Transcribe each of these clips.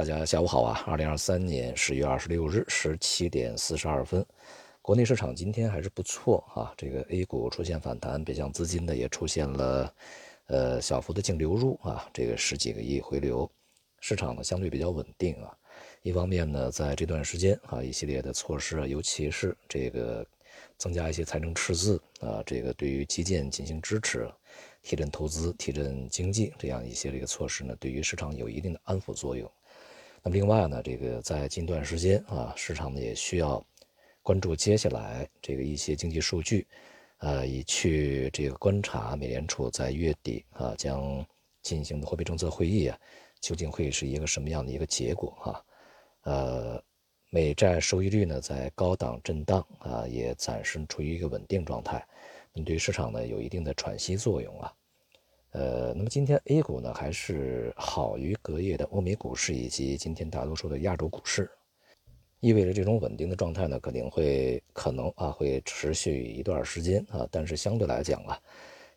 大家下午好啊！二零二三年十月二十六日十七点四十二分，国内市场今天还是不错啊。这个 A 股出现反弹，北向资金呢也出现了呃小幅的净流入啊，这个十几个亿回流，市场呢相对比较稳定啊。一方面呢，在这段时间啊，一系列的措施，尤其是这个增加一些财政赤字啊，这个对于基建进行支持。提振投资、提振经济这样一些这个措施呢，对于市场有一定的安抚作用。那么另外呢，这个在近段时间啊，市场呢也需要关注接下来这个一些经济数据，呃，以去这个观察美联储在月底啊将进行的货币政策会议啊，究竟会是一个什么样的一个结果哈？呃，美债收益率呢在高档震荡啊，也暂时处于一个稳定状态。对市场呢有一定的喘息作用啊，呃，那么今天 A 股呢还是好于隔夜的欧美股市以及今天大多数的亚洲股市，意味着这种稳定的状态呢肯定会可能啊会持续一段时间啊，但是相对来讲啊，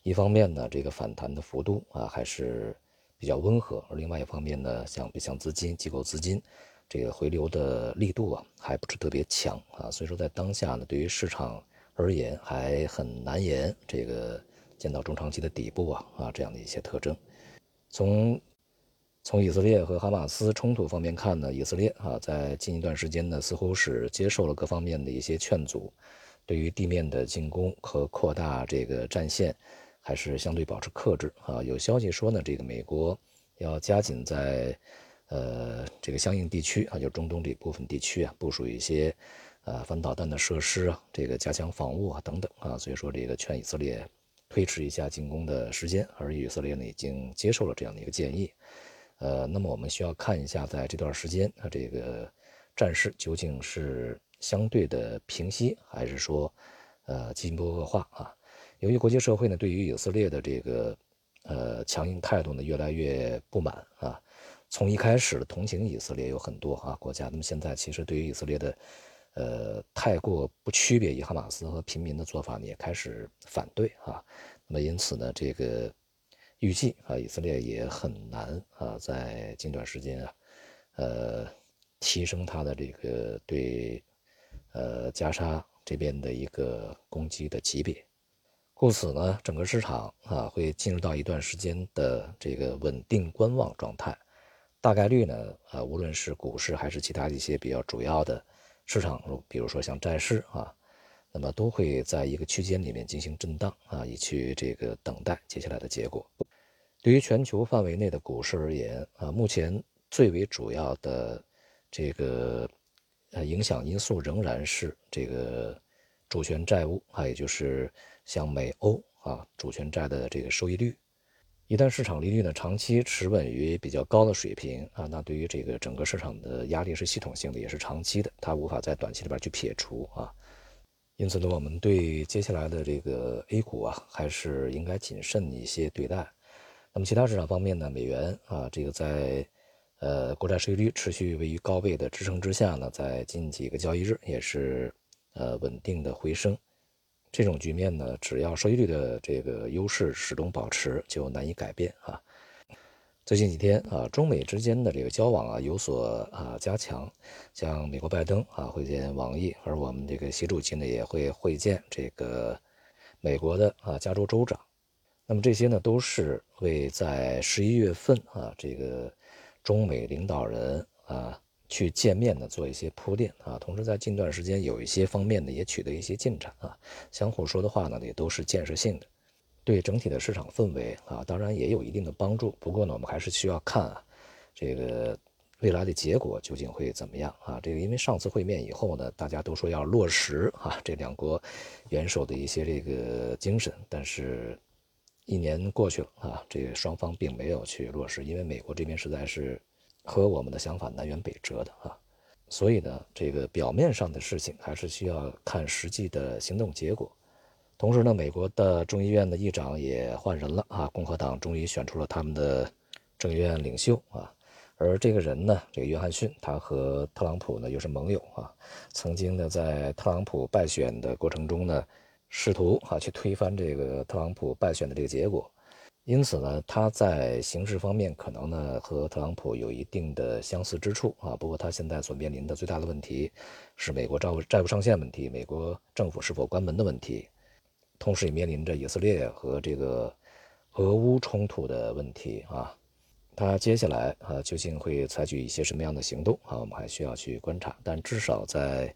一方面呢这个反弹的幅度啊还是比较温和，而另外一方面呢像像资金机构资金这个回流的力度啊还不是特别强啊，所以说在当下呢对于市场。而言还很难言，这个见到中长期的底部啊啊这样的一些特征。从从以色列和哈马斯冲突方面看呢，以色列啊在近一段时间呢似乎是接受了各方面的一些劝阻，对于地面的进攻和扩大这个战线还是相对保持克制啊。有消息说呢，这个美国要加紧在呃这个相应地区啊，就中东这部分地区啊部署一些。呃，反导弹的设施啊，这个加强防务啊，等等啊，所以说这个劝以色列推迟一下进攻的时间，而以色列呢已经接受了这样的一个建议。呃，那么我们需要看一下，在这段时间啊，这个战事究竟是相对的平息，还是说呃进一步恶化啊？由于国际社会呢对于以色列的这个呃强硬态度呢越来越不满啊，从一开始同情以色列有很多啊国家，那么现在其实对于以色列的。呃，太过不区别于哈马斯和平民的做法呢，也开始反对啊。那么因此呢，这个预计啊，以色列也很难啊，在近段时间啊，呃，提升它的这个对呃加沙这边的一个攻击的级别。故此呢，整个市场啊，会进入到一段时间的这个稳定观望状态。大概率呢，啊，无论是股市还是其他一些比较主要的。市场，比如说像债市啊，那么都会在一个区间里面进行震荡啊，以去这个等待接下来的结果。对于全球范围内的股市而言啊，目前最为主要的这个呃影响因素仍然是这个主权债务，还有就是像美欧啊主权债的这个收益率。一旦市场利率呢长期持稳于比较高的水平啊，那对于这个整个市场的压力是系统性的，也是长期的，它无法在短期里边去撇除啊。因此呢，我们对接下来的这个 A 股啊，还是应该谨慎一些对待。那么其他市场方面呢，美元啊，这个在呃国债收益率持续位于高位的支撑之下呢，在近几个交易日也是呃稳定的回升。这种局面呢，只要收益率的这个优势始终保持，就难以改变啊。最近几天啊，中美之间的这个交往啊有所啊加强，像美国拜登啊会见王毅，而我们这个习主席呢也会会见这个美国的啊加州州长。那么这些呢都是为在十一月份啊这个中美领导人啊。去见面呢，做一些铺垫啊，同时在近段时间有一些方面呢也取得一些进展啊，相互说的话呢也都是建设性的，对整体的市场氛围啊，当然也有一定的帮助。不过呢，我们还是需要看啊，这个未来的结果究竟会怎么样啊？这个因为上次会面以后呢，大家都说要落实啊，这两国元首的一些这个精神，但是一年过去了啊，这双方并没有去落实，因为美国这边实在是。和我们的想法南辕北辙的啊，所以呢，这个表面上的事情还是需要看实际的行动结果。同时呢，美国的众议院的议长也换人了啊，共和党终于选出了他们的众议院领袖啊。而这个人呢，这个约翰逊，他和特朗普呢又是盟友啊，曾经呢在特朗普败选的过程中呢，试图啊去推翻这个特朗普败选的这个结果。因此呢，他在形势方面可能呢和特朗普有一定的相似之处啊。不过他现在所面临的最大的问题是美国债务债务上限问题，美国政府是否关门的问题，同时也面临着以色列和这个俄乌冲突的问题啊。他接下来啊究竟会采取一些什么样的行动啊？我们还需要去观察。但至少在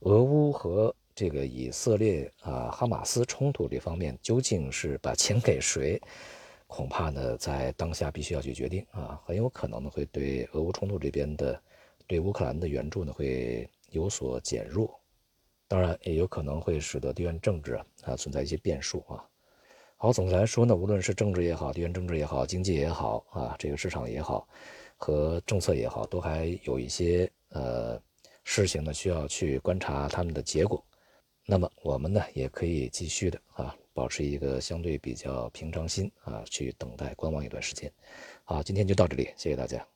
俄乌和这个以色列啊哈马斯冲突这方面，究竟是把钱给谁？恐怕呢，在当下必须要去决定啊，很有可能呢会对俄乌冲突这边的对乌克兰的援助呢会有所减弱，当然也有可能会使得地缘政治啊存在一些变数啊。好，总的来说呢，无论是政治也好，地缘政治也好，经济也好啊，这个市场也好，和政策也好，都还有一些呃事情呢需要去观察他们的结果。那么我们呢也可以继续的啊。保持一个相对比较平常心啊，去等待观望一段时间。好，今天就到这里，谢谢大家。